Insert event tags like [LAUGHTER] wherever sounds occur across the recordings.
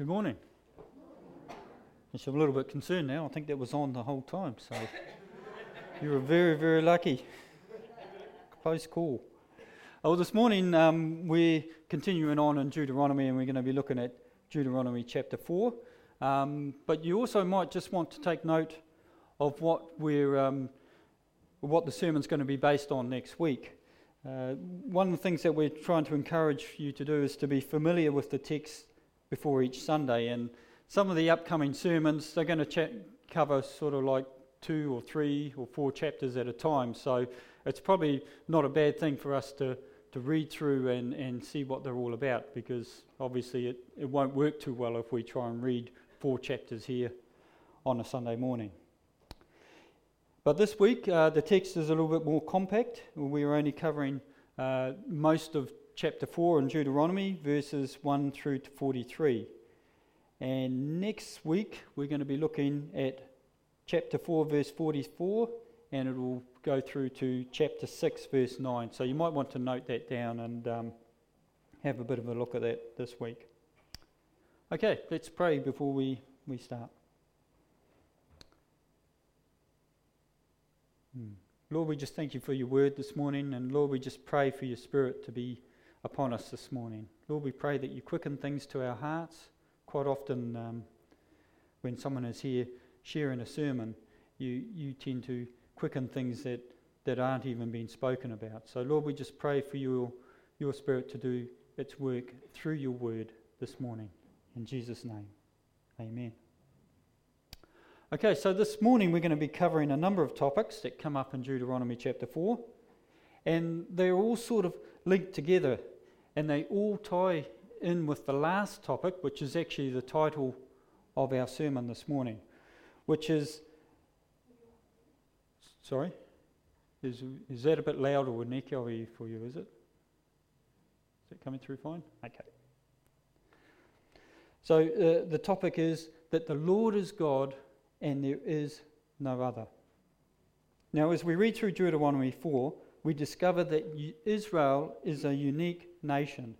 Good morning. I'm a little bit concerned now. I think that was on the whole time, so [LAUGHS] you were very, very lucky. Close call. Oh, this morning um, we're continuing on in Deuteronomy, and we're going to be looking at Deuteronomy chapter four. Um, but you also might just want to take note of what we're, um, what the sermon's going to be based on next week. Uh, one of the things that we're trying to encourage you to do is to be familiar with the text before each Sunday. And some of the upcoming sermons, they're going to ch- cover sort of like two or three or four chapters at a time. So it's probably not a bad thing for us to, to read through and, and see what they're all about because obviously it, it won't work too well if we try and read four chapters here on a Sunday morning. But this week, uh, the text is a little bit more compact. We're only covering uh, most of chapter 4 in Deuteronomy, verses 1 through to 43. And next week, we're going to be looking at chapter 4, verse 44, and it will go through to chapter 6, verse 9. So you might want to note that down and um, have a bit of a look at that this week. Okay, let's pray before we, we start. Hmm. Lord, we just thank you for your word this morning, and Lord, we just pray for your spirit to be upon us this morning. Lord, we pray that you quicken things to our hearts. Quite often, um, when someone is here sharing a sermon, you, you tend to quicken things that, that aren't even being spoken about. So, Lord, we just pray for your, your Spirit to do its work through your word this morning. In Jesus' name, amen. Okay, so this morning we're going to be covering a number of topics that come up in Deuteronomy chapter 4, and they're all sort of linked together and they all tie in with the last topic, which is actually the title of our sermon this morning, which is. Sorry? Is, is that a bit loud or an echo for you, is it? Is it coming through fine? Okay. So uh, the topic is that the Lord is God and there is no other. Now, as we read through Deuteronomy 4, we discover that Israel is a unique nation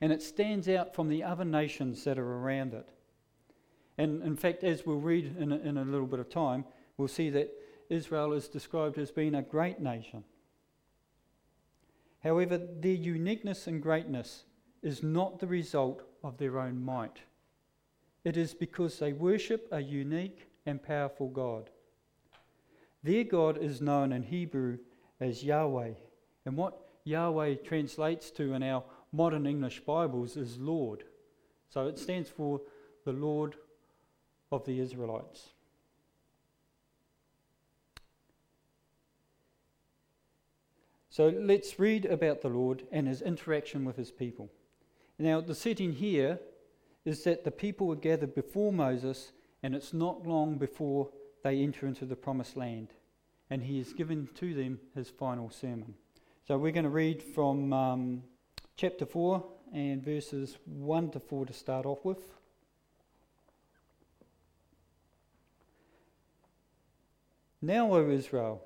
and it stands out from the other nations that are around it. And in fact, as we'll read in a, in a little bit of time, we'll see that Israel is described as being a great nation. However, their uniqueness and greatness is not the result of their own might. It is because they worship a unique and powerful God. Their God is known in Hebrew as Yahweh. And what Yahweh translates to in our modern English Bibles is Lord. So it stands for the Lord of the Israelites. So let's read about the Lord and his interaction with his people. Now, the setting here is that the people were gathered before Moses, and it's not long before they enter into the promised land and he has given to them his final sermon. So we're going to read from um, chapter 4 and verses 1 to 4 to start off with. Now, O Israel,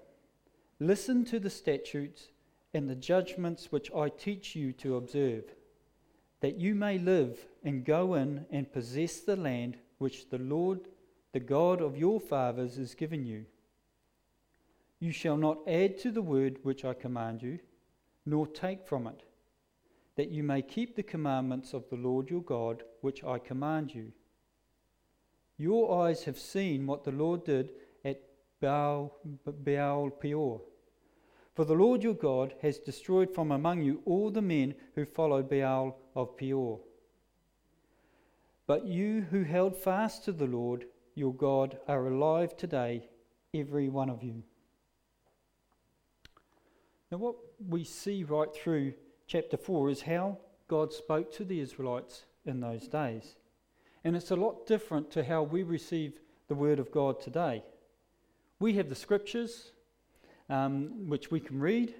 listen to the statutes and the judgments which I teach you to observe, that you may live and go in and possess the land which the Lord, the God of your fathers, has given you. You shall not add to the word which I command you, nor take from it, that you may keep the commandments of the Lord your God, which I command you. Your eyes have seen what the Lord did at Baal, Baal Peor. For the Lord your God has destroyed from among you all the men who followed Baal of Peor. But you who held fast to the Lord your God are alive today, every one of you. Now, what we see right through chapter 4 is how God spoke to the Israelites in those days. And it's a lot different to how we receive the Word of God today. We have the Scriptures, um, which we can read,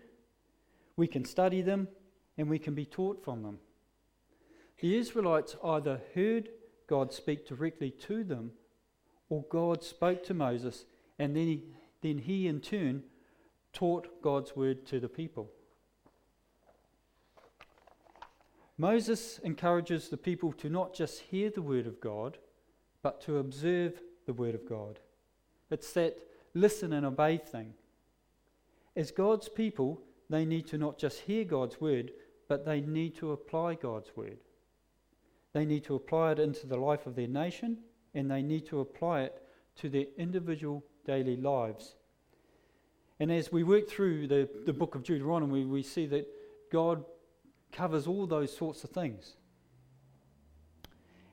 we can study them, and we can be taught from them. The Israelites either heard God speak directly to them, or God spoke to Moses, and then he, then he in turn taught God's word to the people. Moses encourages the people to not just hear the word of God, but to observe the word of God. It's that listen and obey thing. As God's people, they need to not just hear God's word, but they need to apply God's word. They need to apply it into the life of their nation, and they need to apply it to their individual daily lives. And as we work through the, the book of Deuteronomy, we see that God covers all those sorts of things.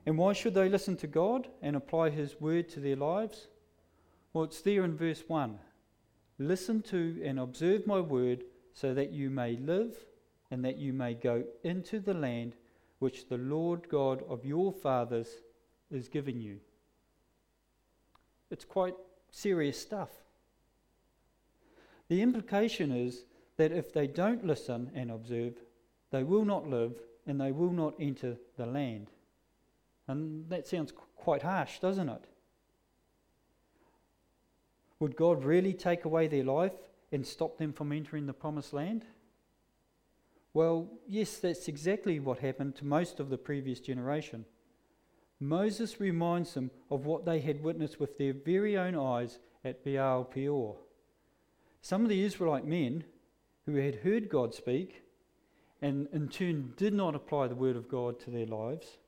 And why should they listen to God and apply His word to their lives? Well, it's there in verse 1. Listen to and observe my word so that you may live and that you may go into the land which the Lord God of your fathers is giving you. It's quite serious stuff. The implication is that if they don't listen and observe, they will not live and they will not enter the land. And that sounds quite harsh, doesn't it? Would God really take away their life and stop them from entering the promised land? Well, yes, that's exactly what happened to most of the previous generation. Moses reminds them of what they had witnessed with their very own eyes at Baal Peor. Some of the Israelite men who had heard God speak and in turn did not apply the word of God to their lives,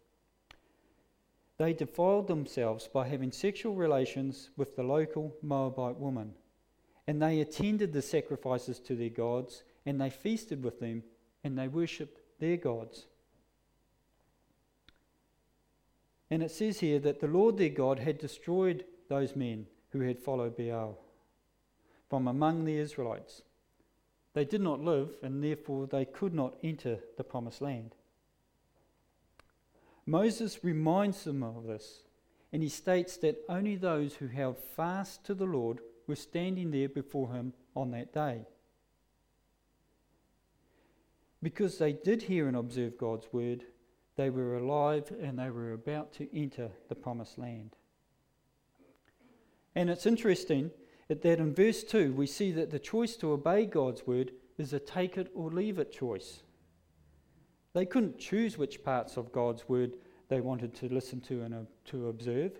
they defiled themselves by having sexual relations with the local Moabite woman. And they attended the sacrifices to their gods, and they feasted with them, and they worshipped their gods. And it says here that the Lord their God had destroyed those men who had followed Baal from among the Israelites. They did not live, and therefore they could not enter the promised land. Moses reminds them of this, and he states that only those who held fast to the Lord were standing there before him on that day. Because they did hear and observe God's word, they were alive and they were about to enter the promised land. And it's interesting that in verse 2 we see that the choice to obey God's word is a take it or leave it choice. They couldn't choose which parts of God's word they wanted to listen to and uh, to observe.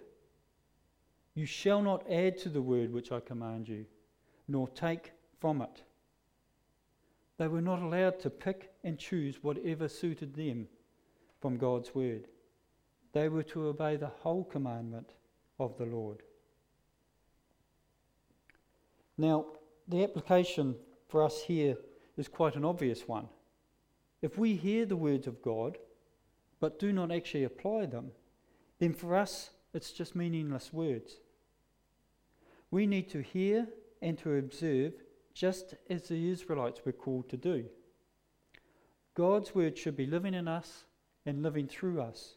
You shall not add to the word which I command you, nor take from it. They were not allowed to pick and choose whatever suited them from God's word. They were to obey the whole commandment of the Lord. Now, the application for us here is quite an obvious one. If we hear the words of God, but do not actually apply them, then for us it's just meaningless words. We need to hear and to observe just as the Israelites were called to do. God's word should be living in us and living through us.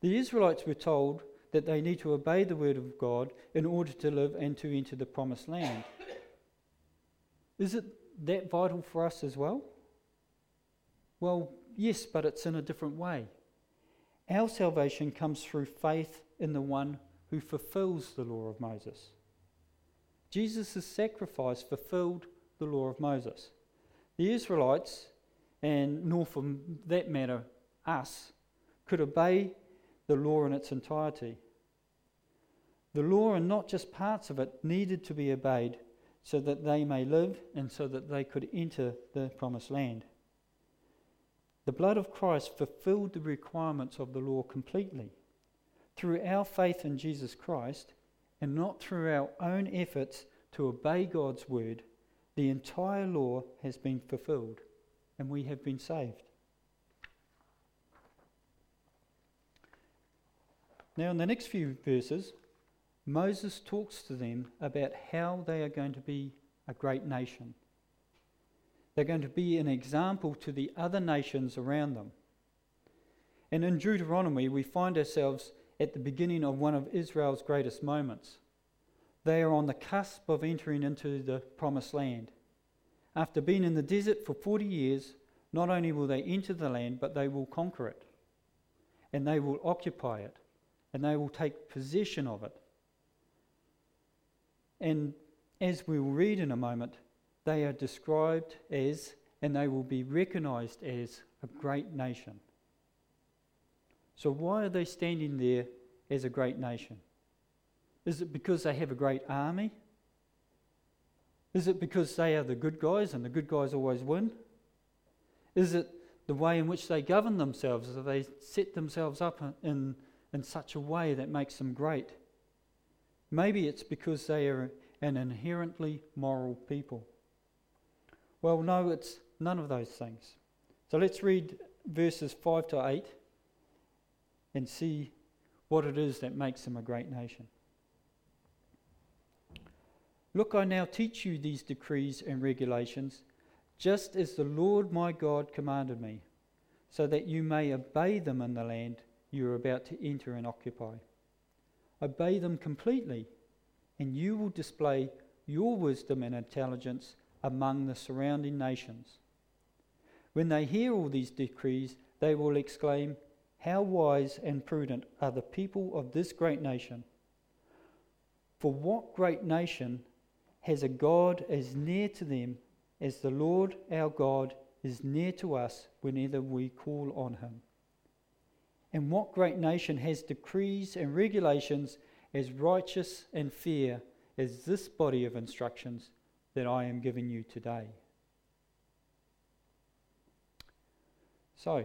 The Israelites were told that they need to obey the word of God in order to live and to enter the promised land. Is it that vital for us as well? Well, yes, but it's in a different way. Our salvation comes through faith in the one who fulfills the law of Moses. Jesus' sacrifice fulfilled the law of Moses. The Israelites, and nor for that matter us, could obey the law in its entirety. The law, and not just parts of it, needed to be obeyed so that they may live and so that they could enter the promised land. The blood of Christ fulfilled the requirements of the law completely. Through our faith in Jesus Christ, and not through our own efforts to obey God's word, the entire law has been fulfilled and we have been saved. Now, in the next few verses, Moses talks to them about how they are going to be a great nation. They're going to be an example to the other nations around them. And in Deuteronomy, we find ourselves at the beginning of one of Israel's greatest moments. They are on the cusp of entering into the promised land. After being in the desert for 40 years, not only will they enter the land, but they will conquer it. And they will occupy it. And they will take possession of it. And as we'll read in a moment, they are described as, and they will be recognized as, a great nation. So, why are they standing there as a great nation? Is it because they have a great army? Is it because they are the good guys and the good guys always win? Is it the way in which they govern themselves? Do they set themselves up in, in such a way that makes them great? Maybe it's because they are an inherently moral people. Well, no, it's none of those things. So let's read verses 5 to 8 and see what it is that makes them a great nation. Look, I now teach you these decrees and regulations, just as the Lord my God commanded me, so that you may obey them in the land you are about to enter and occupy. Obey them completely, and you will display your wisdom and intelligence among the surrounding nations. When they hear all these decrees, they will exclaim, How wise and prudent are the people of this great nation! For what great nation has a God as near to them as the Lord our God is near to us whenever we call on him? And what great nation has decrees and regulations as righteous and fair as this body of instructions that I am giving you today? So,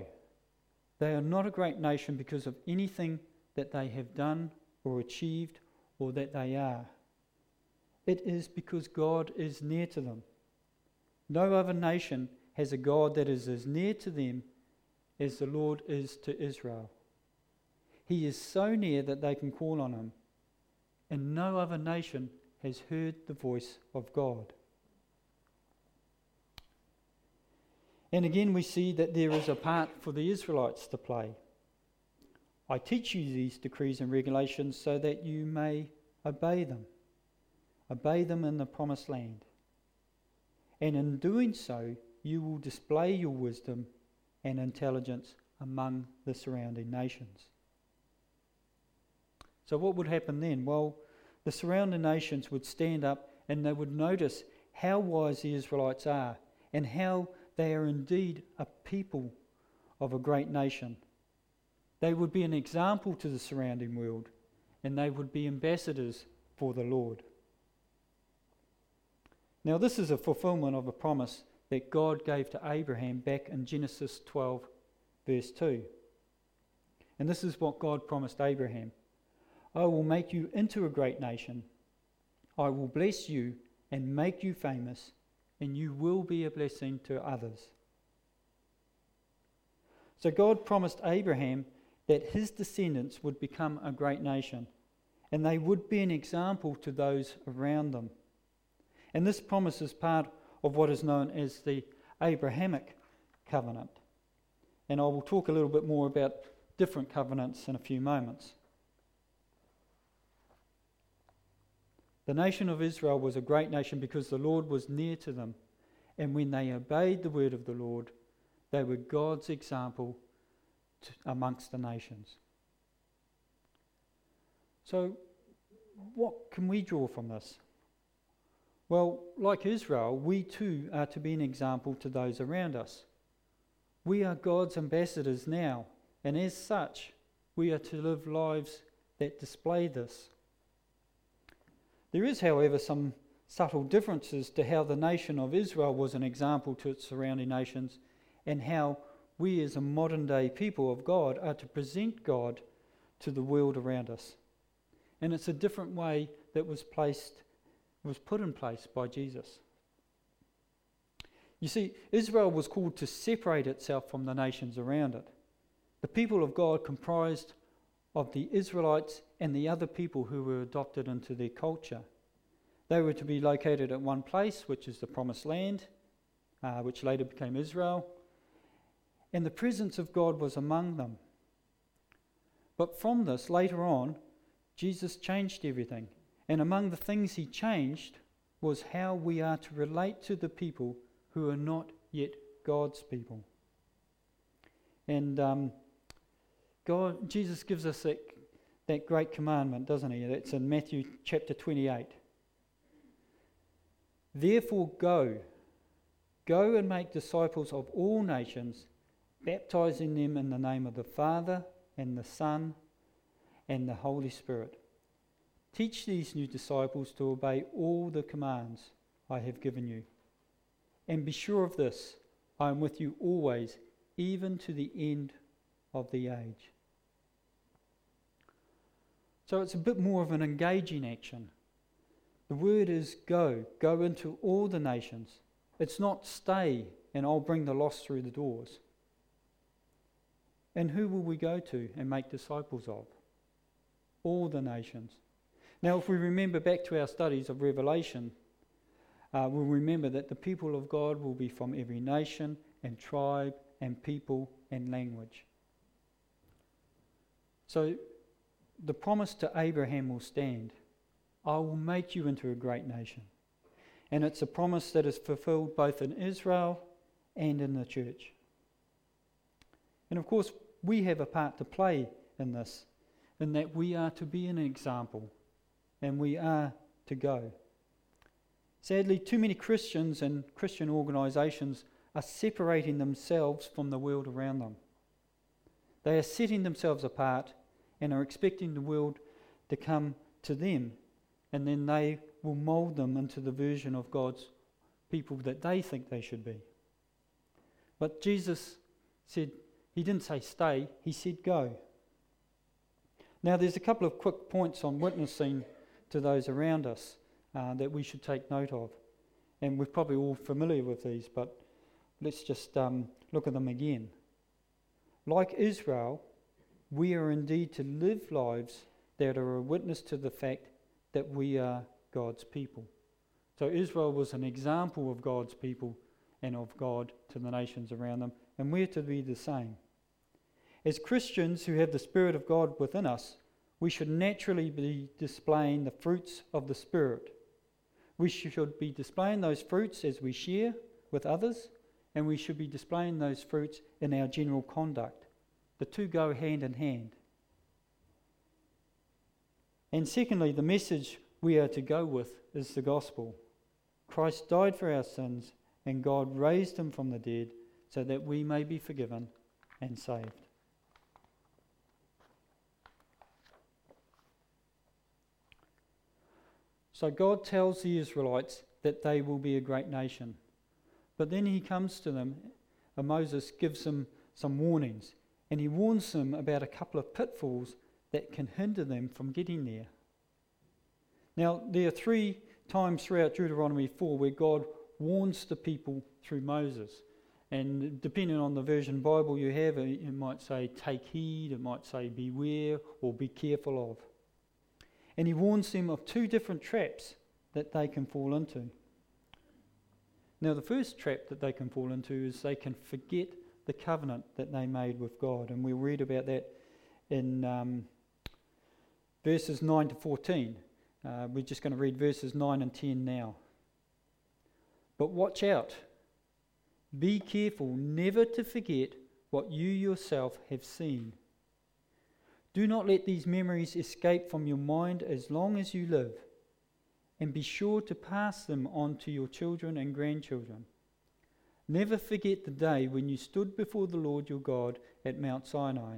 they are not a great nation because of anything that they have done or achieved or that they are. It is because God is near to them. No other nation has a God that is as near to them as the Lord is to Israel. He is so near that they can call on him, and no other nation has heard the voice of God. And again, we see that there is a part for the Israelites to play. I teach you these decrees and regulations so that you may obey them. Obey them in the promised land. And in doing so, you will display your wisdom and intelligence among the surrounding nations. So, what would happen then? Well, the surrounding nations would stand up and they would notice how wise the Israelites are and how they are indeed a people of a great nation. They would be an example to the surrounding world and they would be ambassadors for the Lord. Now, this is a fulfillment of a promise that God gave to Abraham back in Genesis 12, verse 2. And this is what God promised Abraham I will make you into a great nation. I will bless you and make you famous, and you will be a blessing to others. So God promised Abraham that his descendants would become a great nation, and they would be an example to those around them. And this promise is part of what is known as the Abrahamic covenant. And I will talk a little bit more about different covenants in a few moments. The nation of Israel was a great nation because the Lord was near to them. And when they obeyed the word of the Lord, they were God's example to, amongst the nations. So, what can we draw from this? Well, like Israel, we too are to be an example to those around us. We are God's ambassadors now, and as such, we are to live lives that display this. There is, however, some subtle differences to how the nation of Israel was an example to its surrounding nations and how we, as a modern day people of God, are to present God to the world around us. And it's a different way that was placed was put in place by Jesus. You see, Israel was called to separate itself from the nations around it. The people of God comprised of the Israelites and the other people who were adopted into their culture. They were to be located at one place, which is the Promised Land, uh, which later became Israel, and the presence of God was among them. But from this, later on, Jesus changed everything. And among the things he changed was how we are to relate to the people who are not yet God's people. And um, God, Jesus gives us that, that great commandment, doesn't he? That's in Matthew chapter 28. Therefore, go. Go and make disciples of all nations, baptizing them in the name of the Father and the Son and the Holy Spirit. Teach these new disciples to obey all the commands I have given you. And be sure of this I am with you always, even to the end of the age. So it's a bit more of an engaging action. The word is go, go into all the nations. It's not stay and I'll bring the lost through the doors. And who will we go to and make disciples of? All the nations. Now, if we remember back to our studies of Revelation, uh, we'll remember that the people of God will be from every nation and tribe and people and language. So the promise to Abraham will stand I will make you into a great nation. And it's a promise that is fulfilled both in Israel and in the church. And of course, we have a part to play in this, in that we are to be an example and we are to go. Sadly, too many Christians and Christian organisations are separating themselves from the world around them. They are setting themselves apart and are expecting the world to come to them, and then they will mould them into the version of God's people that they think they should be. But Jesus said, He didn't say stay, He said go. Now, there's a couple of quick points on witnessing to those around us uh, that we should take note of. And we're probably all familiar with these, but let's just um, look at them again. Like Israel, we are indeed to live lives that are a witness to the fact that we are God's people. So Israel was an example of God's people and of God to the nations around them, and we're to be the same. As Christians who have the Spirit of God within us, we should naturally be displaying the fruits of the Spirit. We should be displaying those fruits as we share with others, and we should be displaying those fruits in our general conduct. The two go hand in hand. And secondly, the message we are to go with is the gospel. Christ died for our sins, and God raised him from the dead so that we may be forgiven and saved. So God tells the Israelites that they will be a great nation. But then he comes to them, and Moses gives them some warnings. And he warns them about a couple of pitfalls that can hinder them from getting there. Now, there are three times throughout Deuteronomy 4 where God warns the people through Moses. And depending on the version Bible you have, it might say, take heed, it might say, beware, or be careful of. And he warns them of two different traps that they can fall into. Now, the first trap that they can fall into is they can forget the covenant that they made with God. And we'll read about that in um, verses 9 to 14. Uh, we're just going to read verses 9 and 10 now. But watch out. Be careful never to forget what you yourself have seen. Do not let these memories escape from your mind as long as you live, and be sure to pass them on to your children and grandchildren. Never forget the day when you stood before the Lord your God at Mount Sinai,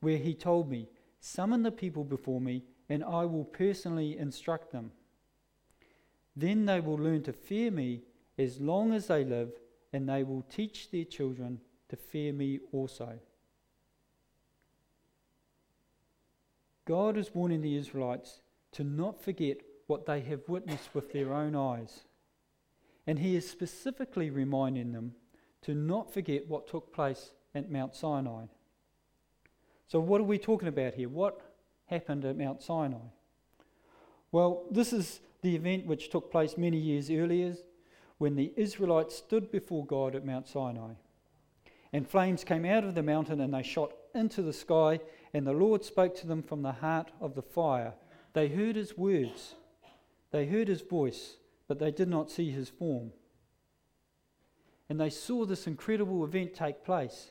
where he told me, Summon the people before me, and I will personally instruct them. Then they will learn to fear me as long as they live, and they will teach their children to fear me also. God is warning the Israelites to not forget what they have witnessed with their own eyes. And he is specifically reminding them to not forget what took place at Mount Sinai. So, what are we talking about here? What happened at Mount Sinai? Well, this is the event which took place many years earlier when the Israelites stood before God at Mount Sinai. And flames came out of the mountain and they shot into the sky, and the Lord spoke to them from the heart of the fire. They heard his words, they heard his voice, but they did not see his form. And they saw this incredible event take place.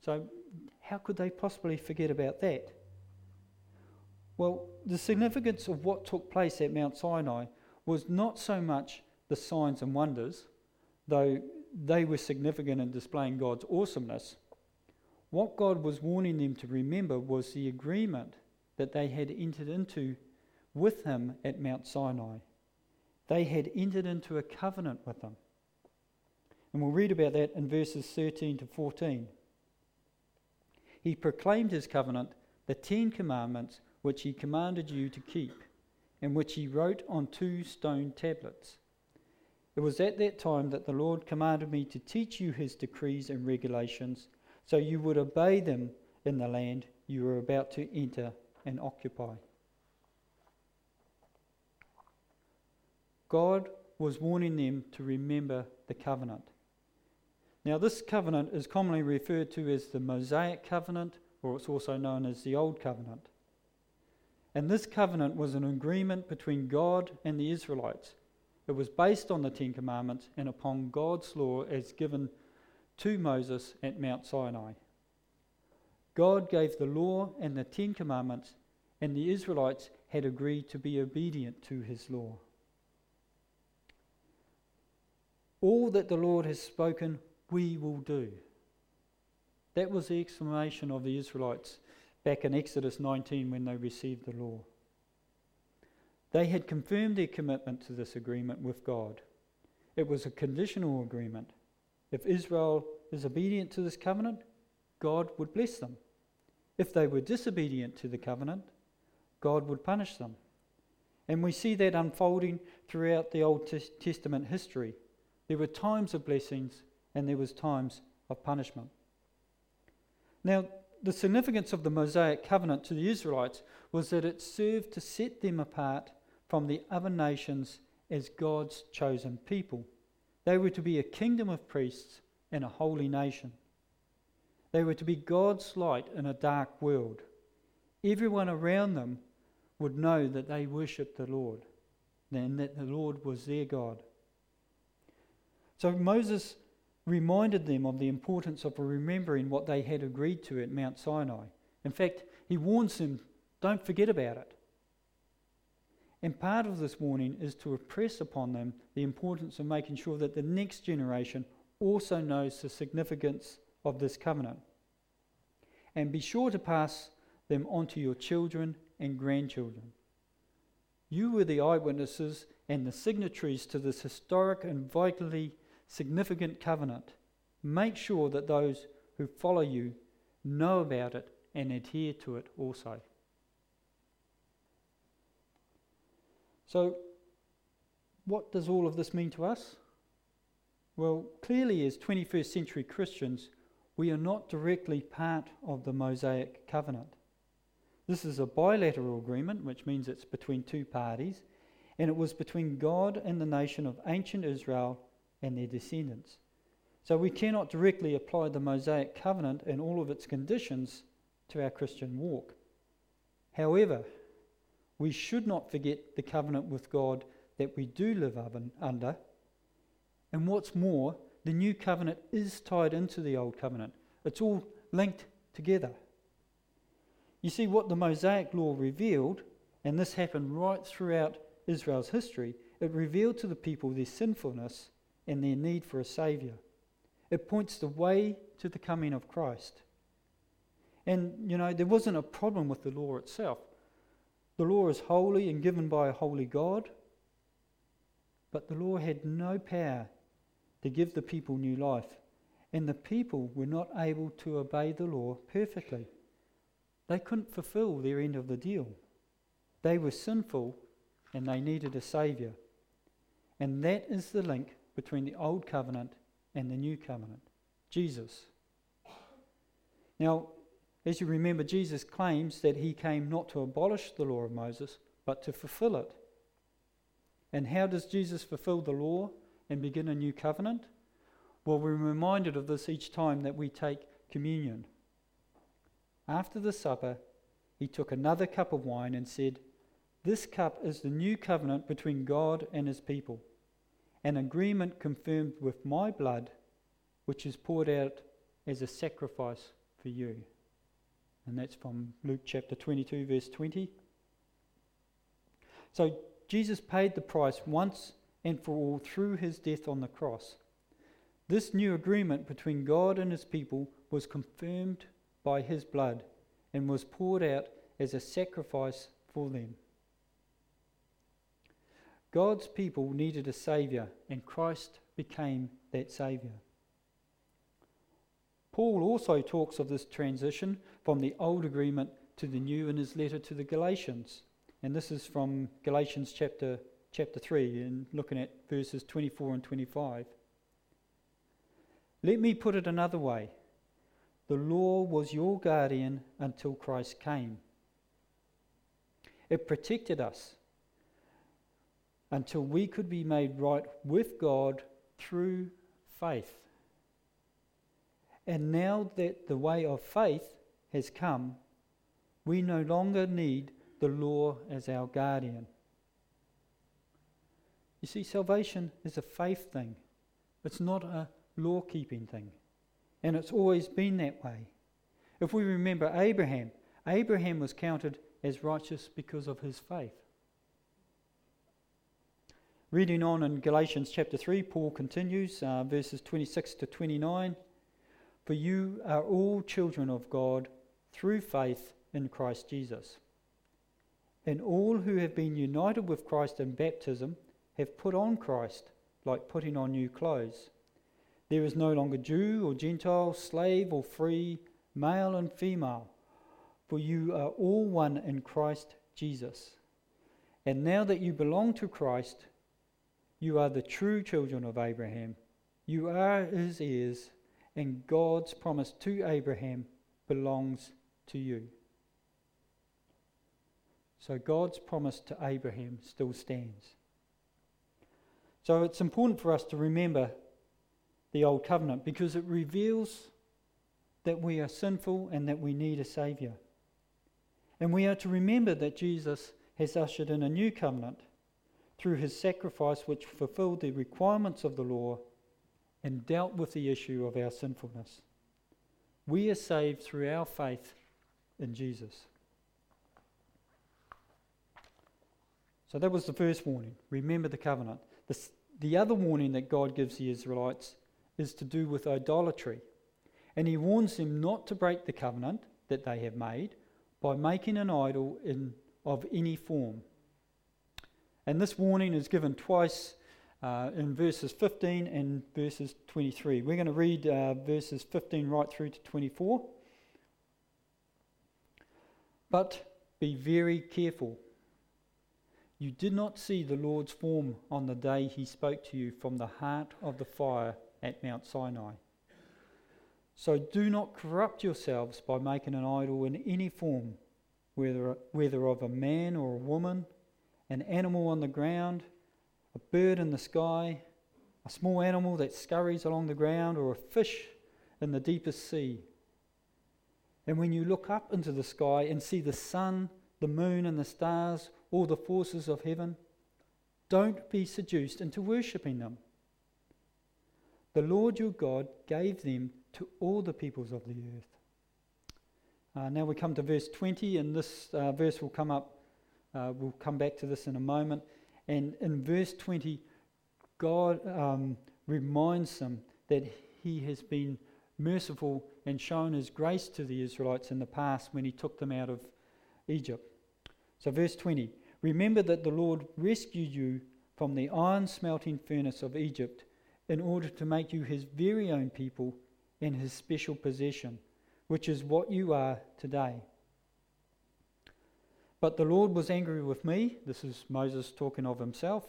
So, how could they possibly forget about that? Well, the significance of what took place at Mount Sinai was not so much the signs and wonders, though they were significant in displaying God's awesomeness. What God was warning them to remember was the agreement that they had entered into with Him at Mount Sinai. They had entered into a covenant with Him. And we'll read about that in verses 13 to 14. He proclaimed His covenant, the Ten Commandments, which He commanded you to keep, and which He wrote on two stone tablets. It was at that time that the Lord commanded me to teach you His decrees and regulations, so you would obey them in the land you were about to enter and occupy. God was warning them to remember the covenant. Now, this covenant is commonly referred to as the Mosaic covenant, or it's also known as the Old Covenant. And this covenant was an agreement between God and the Israelites. It was based on the Ten Commandments and upon God's law as given to Moses at Mount Sinai. God gave the law and the Ten Commandments, and the Israelites had agreed to be obedient to his law. All that the Lord has spoken, we will do. That was the exclamation of the Israelites back in Exodus 19 when they received the law. They had confirmed their commitment to this agreement with God. It was a conditional agreement. If Israel is obedient to this covenant, God would bless them. If they were disobedient to the covenant, God would punish them. And we see that unfolding throughout the Old Testament history. There were times of blessings and there was times of punishment. Now, the significance of the Mosaic covenant to the Israelites was that it served to set them apart from the other nations as God's chosen people. They were to be a kingdom of priests and a holy nation. They were to be God's light in a dark world. Everyone around them would know that they worshipped the Lord and that the Lord was their God. So Moses reminded them of the importance of remembering what they had agreed to at Mount Sinai. In fact, he warns them don't forget about it. And part of this warning is to impress upon them the importance of making sure that the next generation also knows the significance of this covenant. And be sure to pass them on to your children and grandchildren. You were the eyewitnesses and the signatories to this historic and vitally significant covenant. Make sure that those who follow you know about it and adhere to it also. So, what does all of this mean to us? Well, clearly, as 21st century Christians, we are not directly part of the Mosaic covenant. This is a bilateral agreement, which means it's between two parties, and it was between God and the nation of ancient Israel and their descendants. So we cannot directly apply the Mosaic covenant and all of its conditions to our Christian walk. However, we should not forget the covenant with God that we do live under. And what's more, the new covenant is tied into the old covenant, it's all linked together. You see, what the Mosaic law revealed, and this happened right throughout Israel's history, it revealed to the people their sinfulness and their need for a Saviour. It points the way to the coming of Christ. And, you know, there wasn't a problem with the law itself. The law is holy and given by a holy God, but the law had no power to give the people new life, and the people were not able to obey the law perfectly. They couldn't fulfill their end of the deal. They were sinful and they needed a Saviour. And that is the link between the Old Covenant and the New Covenant Jesus. Now, as you remember, Jesus claims that he came not to abolish the law of Moses, but to fulfill it. And how does Jesus fulfill the law and begin a new covenant? Well, we're reminded of this each time that we take communion. After the supper, he took another cup of wine and said, This cup is the new covenant between God and his people an agreement confirmed with my blood, which is poured out as a sacrifice for you. And that's from Luke chapter 22, verse 20. So Jesus paid the price once and for all through his death on the cross. This new agreement between God and his people was confirmed by his blood and was poured out as a sacrifice for them. God's people needed a Saviour, and Christ became that Saviour. Paul also talks of this transition from the old agreement to the new in his letter to the Galatians. And this is from Galatians chapter, chapter 3, and looking at verses 24 and 25. Let me put it another way the law was your guardian until Christ came. It protected us until we could be made right with God through faith. And now that the way of faith has come, we no longer need the law as our guardian. You see, salvation is a faith thing, it's not a law keeping thing. And it's always been that way. If we remember Abraham, Abraham was counted as righteous because of his faith. Reading on in Galatians chapter 3, Paul continues, uh, verses 26 to 29. For you are all children of God through faith in Christ Jesus. And all who have been united with Christ in baptism have put on Christ, like putting on new clothes. There is no longer Jew or Gentile, slave or free, male and female, for you are all one in Christ Jesus. And now that you belong to Christ, you are the true children of Abraham. You are his heirs, and God's promise to Abraham belongs to you. So God's promise to Abraham still stands. So it's important for us to remember the Old Covenant because it reveals that we are sinful and that we need a Saviour. And we are to remember that Jesus has ushered in a new covenant through his sacrifice, which fulfilled the requirements of the law and dealt with the issue of our sinfulness. We are saved through our faith in Jesus. So that was the first warning. Remember the covenant. The, the other warning that God gives the Israelites is to do with idolatry. And he warns them not to break the covenant that they have made by making an idol in, of any form. And this warning is given twice uh, in verses 15 and verses 23. We're going to read uh, verses 15 right through to 24. But be very careful. You did not see the Lord's form on the day he spoke to you from the heart of the fire at Mount Sinai. So do not corrupt yourselves by making an idol in any form, whether, whether of a man or a woman, an animal on the ground, a bird in the sky, a small animal that scurries along the ground, or a fish in the deepest sea. And when you look up into the sky and see the sun, the moon, and the stars, all the forces of heaven, don't be seduced into worshipping them. The Lord your God gave them to all the peoples of the earth. Uh, now we come to verse 20, and this uh, verse will come up, uh, we'll come back to this in a moment. And in verse 20, God um, reminds them that He has been merciful and shown His grace to the Israelites in the past when He took them out of Egypt. So, verse 20 Remember that the Lord rescued you from the iron smelting furnace of Egypt in order to make you his very own people and his special possession, which is what you are today. But the Lord was angry with me. This is Moses talking of himself.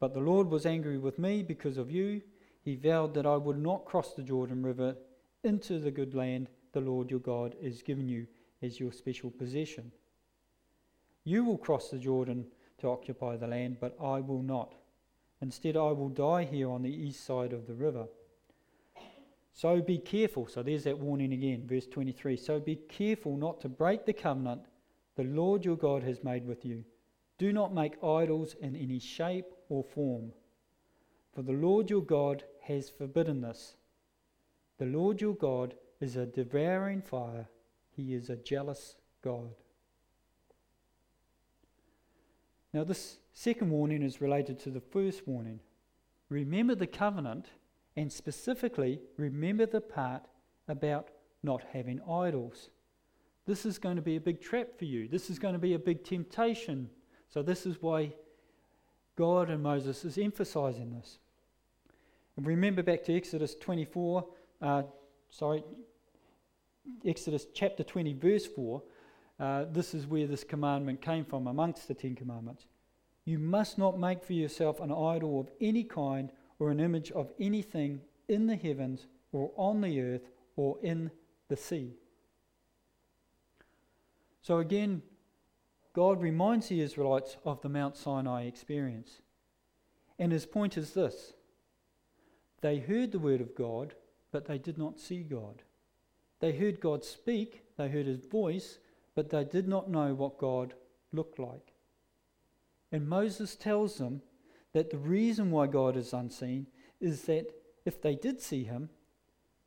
But the Lord was angry with me because of you. He vowed that I would not cross the Jordan River into the good land the Lord your God is giving you as your special possession. You will cross the Jordan to occupy the land, but I will not. Instead, I will die here on the east side of the river. So be careful. So there's that warning again, verse 23. So be careful not to break the covenant the Lord your God has made with you. Do not make idols in any shape or form, for the Lord your God has forbidden this. The Lord your God is a devouring fire, he is a jealous God. Now, this second warning is related to the first warning. Remember the covenant And specifically, remember the part about not having idols. This is going to be a big trap for you. This is going to be a big temptation. So, this is why God and Moses is emphasizing this. And remember back to Exodus 24, uh, sorry, Exodus chapter 20, verse 4. Uh, this is where this commandment came from amongst the Ten Commandments. You must not make for yourself an idol of any kind or an image of anything in the heavens or on the earth or in the sea. So again, God reminds the Israelites of the Mount Sinai experience. And his point is this they heard the word of God, but they did not see God. They heard God speak, they heard his voice, but they did not know what God looked like. And Moses tells them that the reason why God is unseen is that if they did see him,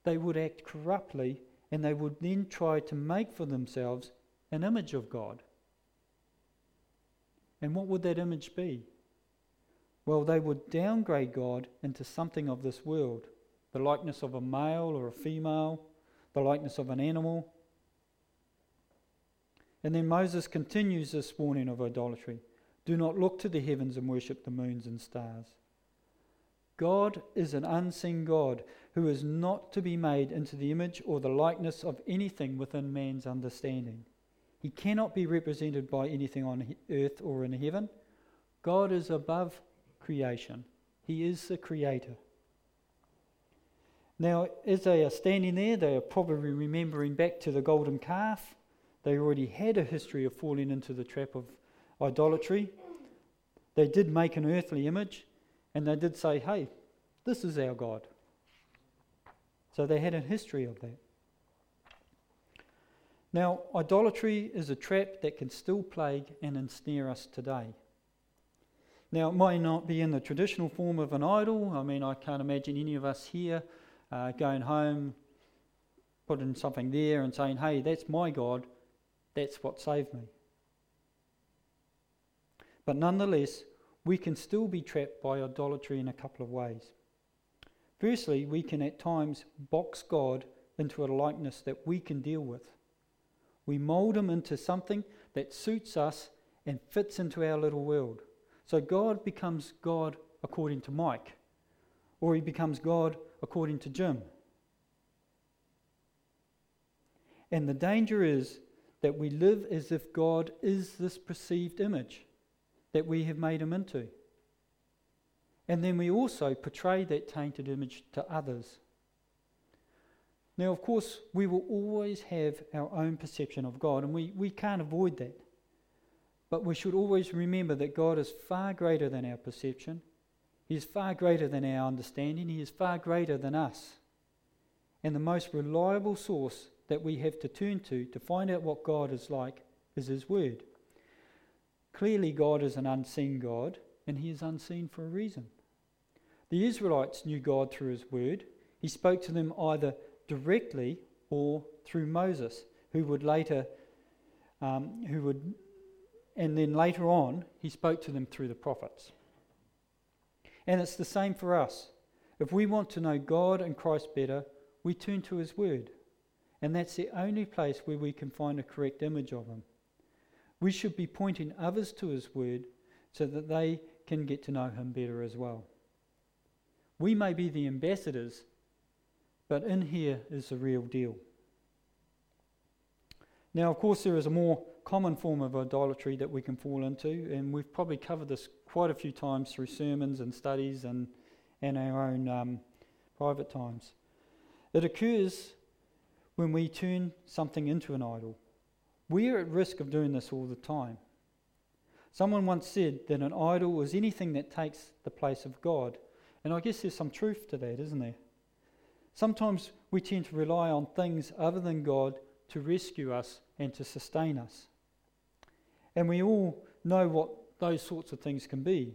they would act corruptly and they would then try to make for themselves an image of God. And what would that image be? Well, they would downgrade God into something of this world the likeness of a male or a female, the likeness of an animal. And then Moses continues this warning of idolatry do not look to the heavens and worship the moons and stars. God is an unseen God who is not to be made into the image or the likeness of anything within man's understanding. He cannot be represented by anything on earth or in heaven. God is above creation, He is the creator. Now, as they are standing there, they are probably remembering back to the golden calf. They already had a history of falling into the trap of idolatry. They did make an earthly image, and they did say, hey, this is our God. So they had a history of that. Now, idolatry is a trap that can still plague and ensnare us today. Now, it might not be in the traditional form of an idol. I mean, I can't imagine any of us here uh, going home, putting something there and saying, hey, that's my God, that's what saved me. But nonetheless, we can still be trapped by idolatry in a couple of ways. Firstly, we can at times box God into a likeness that we can deal with. We mold him into something that suits us and fits into our little world. So God becomes God according to Mike, or he becomes God according to Jim. And the danger is that we live as if God is this perceived image that we have made him into. And then we also portray that tainted image to others. Now, of course, we will always have our own perception of God, and we, we can't avoid that. But we should always remember that God is far greater than our perception. He is far greater than our understanding. He is far greater than us. And the most reliable source that we have to turn to to find out what God is like is His Word. Clearly, God is an unseen God, and He is unseen for a reason. The Israelites knew God through His Word. He spoke to them either directly or through Moses, who would later, um, who would, and then later on, he spoke to them through the prophets. And it's the same for us. If we want to know God and Christ better, we turn to His Word. And that's the only place where we can find a correct image of Him. We should be pointing others to His Word so that they can get to know Him better as well. We may be the ambassadors but in here is the real deal. Now, of course, there is a more common form of idolatry that we can fall into, and we've probably covered this quite a few times through sermons and studies and, and our own um, private times. It occurs when we turn something into an idol. We are at risk of doing this all the time. Someone once said that an idol is anything that takes the place of God. And I guess there's some truth to that, isn't there? Sometimes we tend to rely on things other than God to rescue us and to sustain us. And we all know what those sorts of things can be.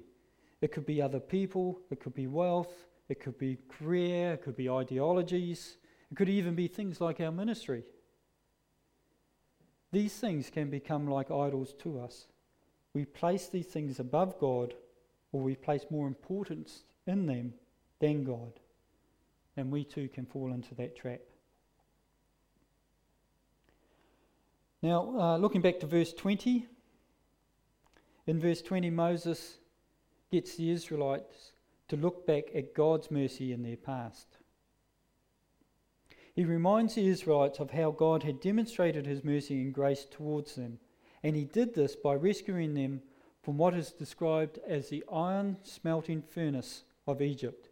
It could be other people, it could be wealth, it could be career, it could be ideologies, it could even be things like our ministry. These things can become like idols to us. We place these things above God, or we place more importance in them than God. And we too can fall into that trap. Now, uh, looking back to verse 20, in verse 20, Moses gets the Israelites to look back at God's mercy in their past. He reminds the Israelites of how God had demonstrated his mercy and grace towards them, and he did this by rescuing them from what is described as the iron smelting furnace of Egypt.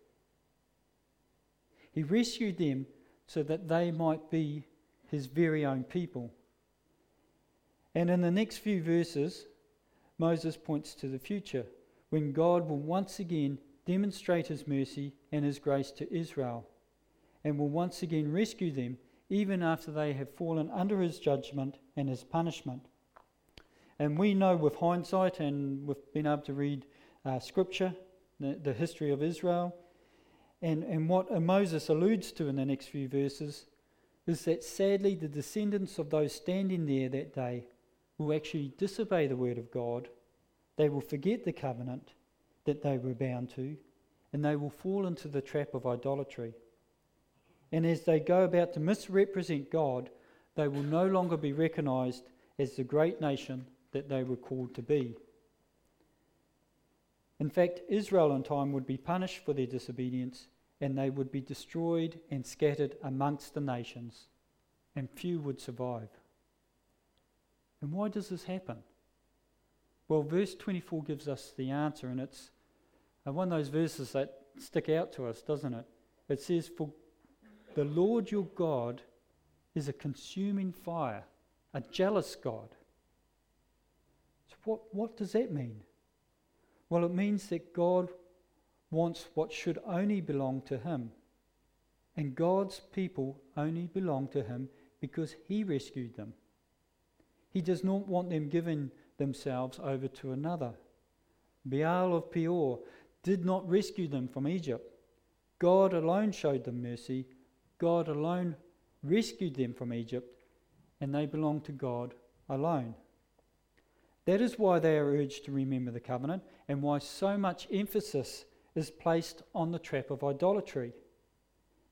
He rescued them so that they might be his very own people. And in the next few verses, Moses points to the future, when God will once again demonstrate his mercy and his grace to Israel, and will once again rescue them even after they have fallen under his judgment and his punishment. And we know with hindsight, and we've been able to read uh, scripture, the, the history of Israel, and, and what Moses alludes to in the next few verses is that sadly the descendants of those standing there that day will actually disobey the word of God. They will forget the covenant that they were bound to, and they will fall into the trap of idolatry. And as they go about to misrepresent God, they will no longer be recognized as the great nation that they were called to be. In fact, Israel in time would be punished for their disobedience, and they would be destroyed and scattered amongst the nations, and few would survive. And why does this happen? Well, verse 24 gives us the answer, and it's uh, one of those verses that stick out to us, doesn't it? It says, For the Lord your God is a consuming fire, a jealous God. So, what, what does that mean? Well, it means that God wants what should only belong to Him. And God's people only belong to Him because He rescued them. He does not want them giving themselves over to another. Baal of Peor did not rescue them from Egypt. God alone showed them mercy. God alone rescued them from Egypt, and they belong to God alone. That is why they are urged to remember the covenant and why so much emphasis is placed on the trap of idolatry.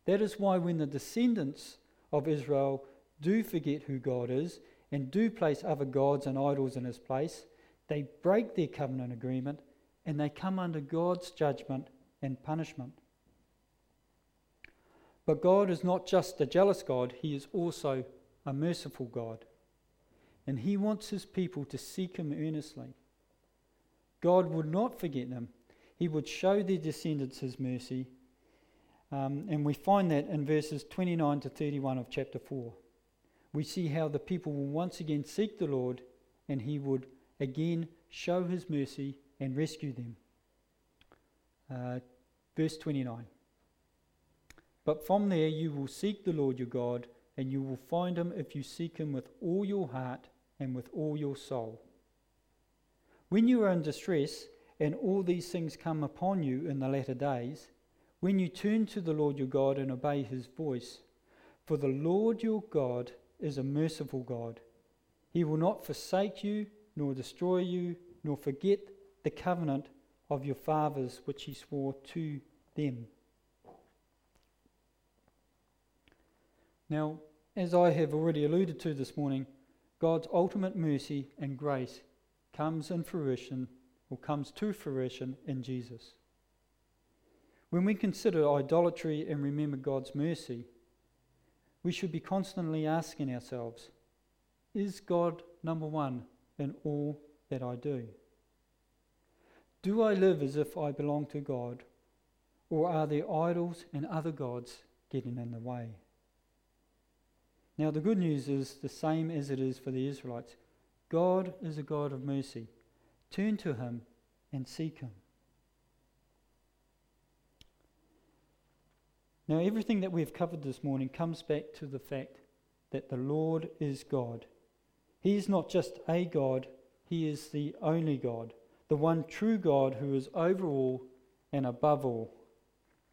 That is why, when the descendants of Israel do forget who God is and do place other gods and idols in his place, they break their covenant agreement and they come under God's judgment and punishment. But God is not just a jealous God, He is also a merciful God and he wants his people to seek him earnestly. God would not forget them, he would show their descendants his mercy. Um, and we find that in verses 29 to 31 of chapter 4. We see how the people will once again seek the Lord and he would again show his mercy and rescue them. Uh, verse 29. But from there you will seek the Lord your God, and you will find him if you seek him with all your heart and with all your soul. When you are in distress, and all these things come upon you in the latter days, when you turn to the Lord your God and obey his voice, for the Lord your God is a merciful God. He will not forsake you, nor destroy you, nor forget the covenant of your fathers which he swore to them. Now, as I have already alluded to this morning, God's ultimate mercy and grace comes in fruition or comes to fruition in Jesus. When we consider idolatry and remember God's mercy, we should be constantly asking ourselves Is God number one in all that I do? Do I live as if I belong to God, or are there idols and other gods getting in the way? Now, the good news is the same as it is for the Israelites God is a God of mercy. Turn to Him and seek Him. Now, everything that we've covered this morning comes back to the fact that the Lord is God. He is not just a God, He is the only God, the one true God who is over all and above all.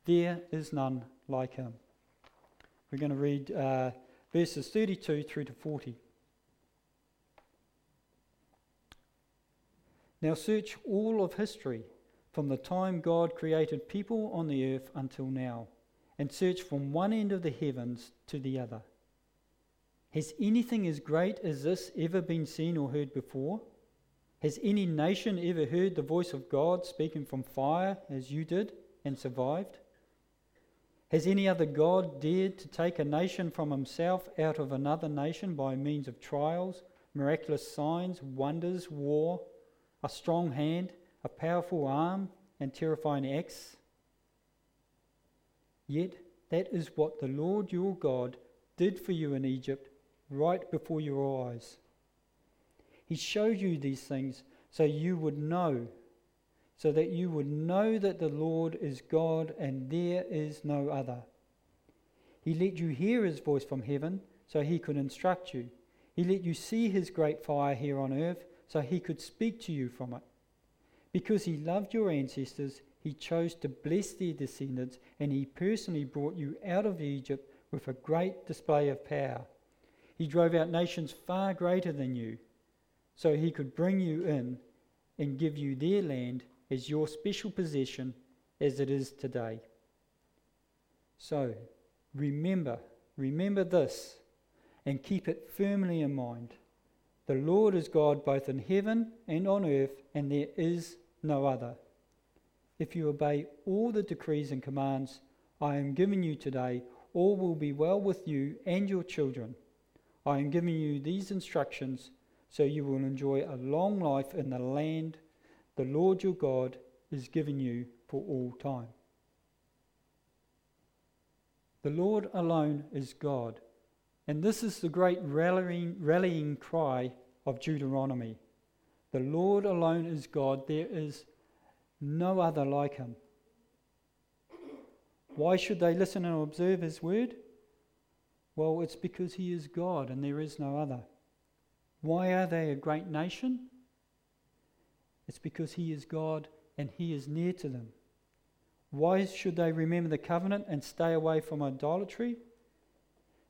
There is none like Him. We're going to read. Uh, verses 32 through to 40. Now, search all of history from the time God created people on the earth until now, and search from one end of the heavens to the other. Has anything as great as this ever been seen or heard before? Has any nation ever heard the voice of God speaking from fire as you did and survived? Has any other God dared to take a nation from himself out of another nation by means of trials, miraculous signs, wonders, war, a strong hand, a powerful arm, and terrifying acts? Yet that is what the Lord your God did for you in Egypt right before your eyes. He showed you these things so you would know, so that you would know that the Lord is God and there is no other. He let you hear his voice from heaven so he could instruct you. He let you see his great fire here on earth so he could speak to you from it. Because he loved your ancestors, he chose to bless their descendants, and he personally brought you out of Egypt with a great display of power. He drove out nations far greater than you, so he could bring you in and give you their land as your special possession as it is today. So remember, remember this, and keep it firmly in mind. The Lord is God both in heaven and on earth, and there is no other. If you obey all the decrees and commands I am giving you today, all will be well with you and your children. I am giving you these instructions so you will enjoy a long life in the land the Lord your God is giving you for all time. The Lord alone is God. And this is the great rallying, rallying cry of Deuteronomy. The Lord alone is God. There is no other like him. Why should they listen and observe his word? Well, it's because he is God and there is no other. Why are they a great nation? It's because he is God and he is near to them. Why should they remember the covenant and stay away from idolatry?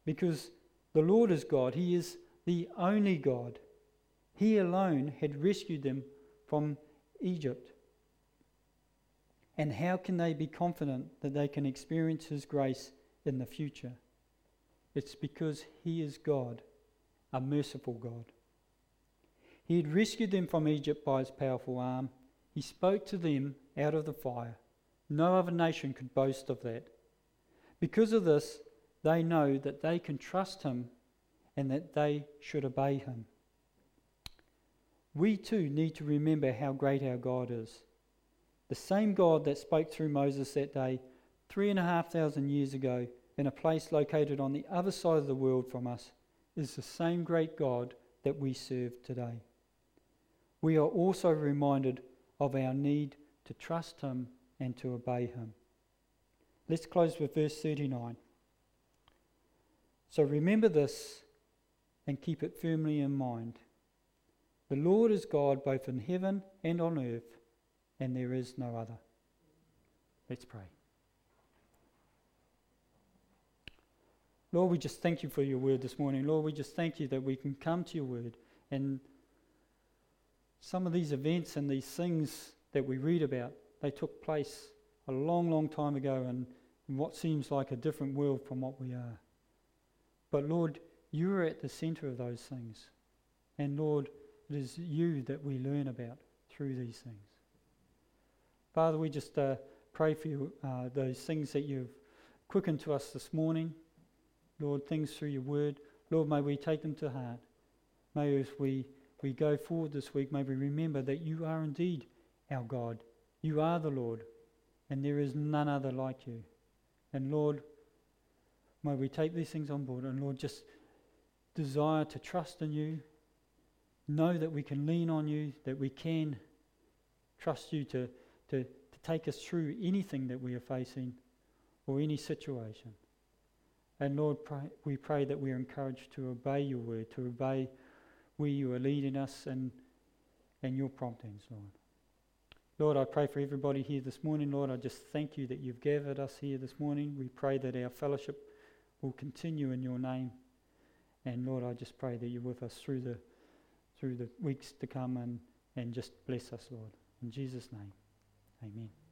Because the Lord is God. He is the only God. He alone had rescued them from Egypt. And how can they be confident that they can experience His grace in the future? It's because He is God, a merciful God. He had rescued them from Egypt by His powerful arm. He spoke to them out of the fire. No other nation could boast of that. Because of this, they know that they can trust Him and that they should obey Him. We too need to remember how great our God is. The same God that spoke through Moses that day, three and a half thousand years ago, in a place located on the other side of the world from us, is the same great God that we serve today. We are also reminded of our need to trust Him and to obey Him. Let's close with verse 39. So remember this and keep it firmly in mind. The Lord is God both in heaven and on earth and there is no other. Let's pray. Lord, we just thank you for your word this morning. Lord, we just thank you that we can come to your word and some of these events and these things that we read about, they took place a long, long time ago in, in what seems like a different world from what we are. But Lord, you are at the center of those things. And Lord, it is you that we learn about through these things. Father, we just uh, pray for you, uh, those things that you've quickened to us this morning. Lord, things through your word. Lord, may we take them to heart. May as we, we go forward this week, may we remember that you are indeed our God. You are the Lord, and there is none other like you. And Lord, may we take these things on board, and Lord, just desire to trust in you, know that we can lean on you, that we can trust you to to, to take us through anything that we are facing or any situation. And Lord, pray, we pray that we are encouraged to obey your word, to obey where you are leading us and, and your promptings, Lord. Lord, I pray for everybody here this morning. Lord, I just thank you that you've gathered us here this morning. We pray that our fellowship will continue in your name. And Lord, I just pray that you're with us through the through the weeks to come and, and just bless us, Lord. In Jesus' name. Amen.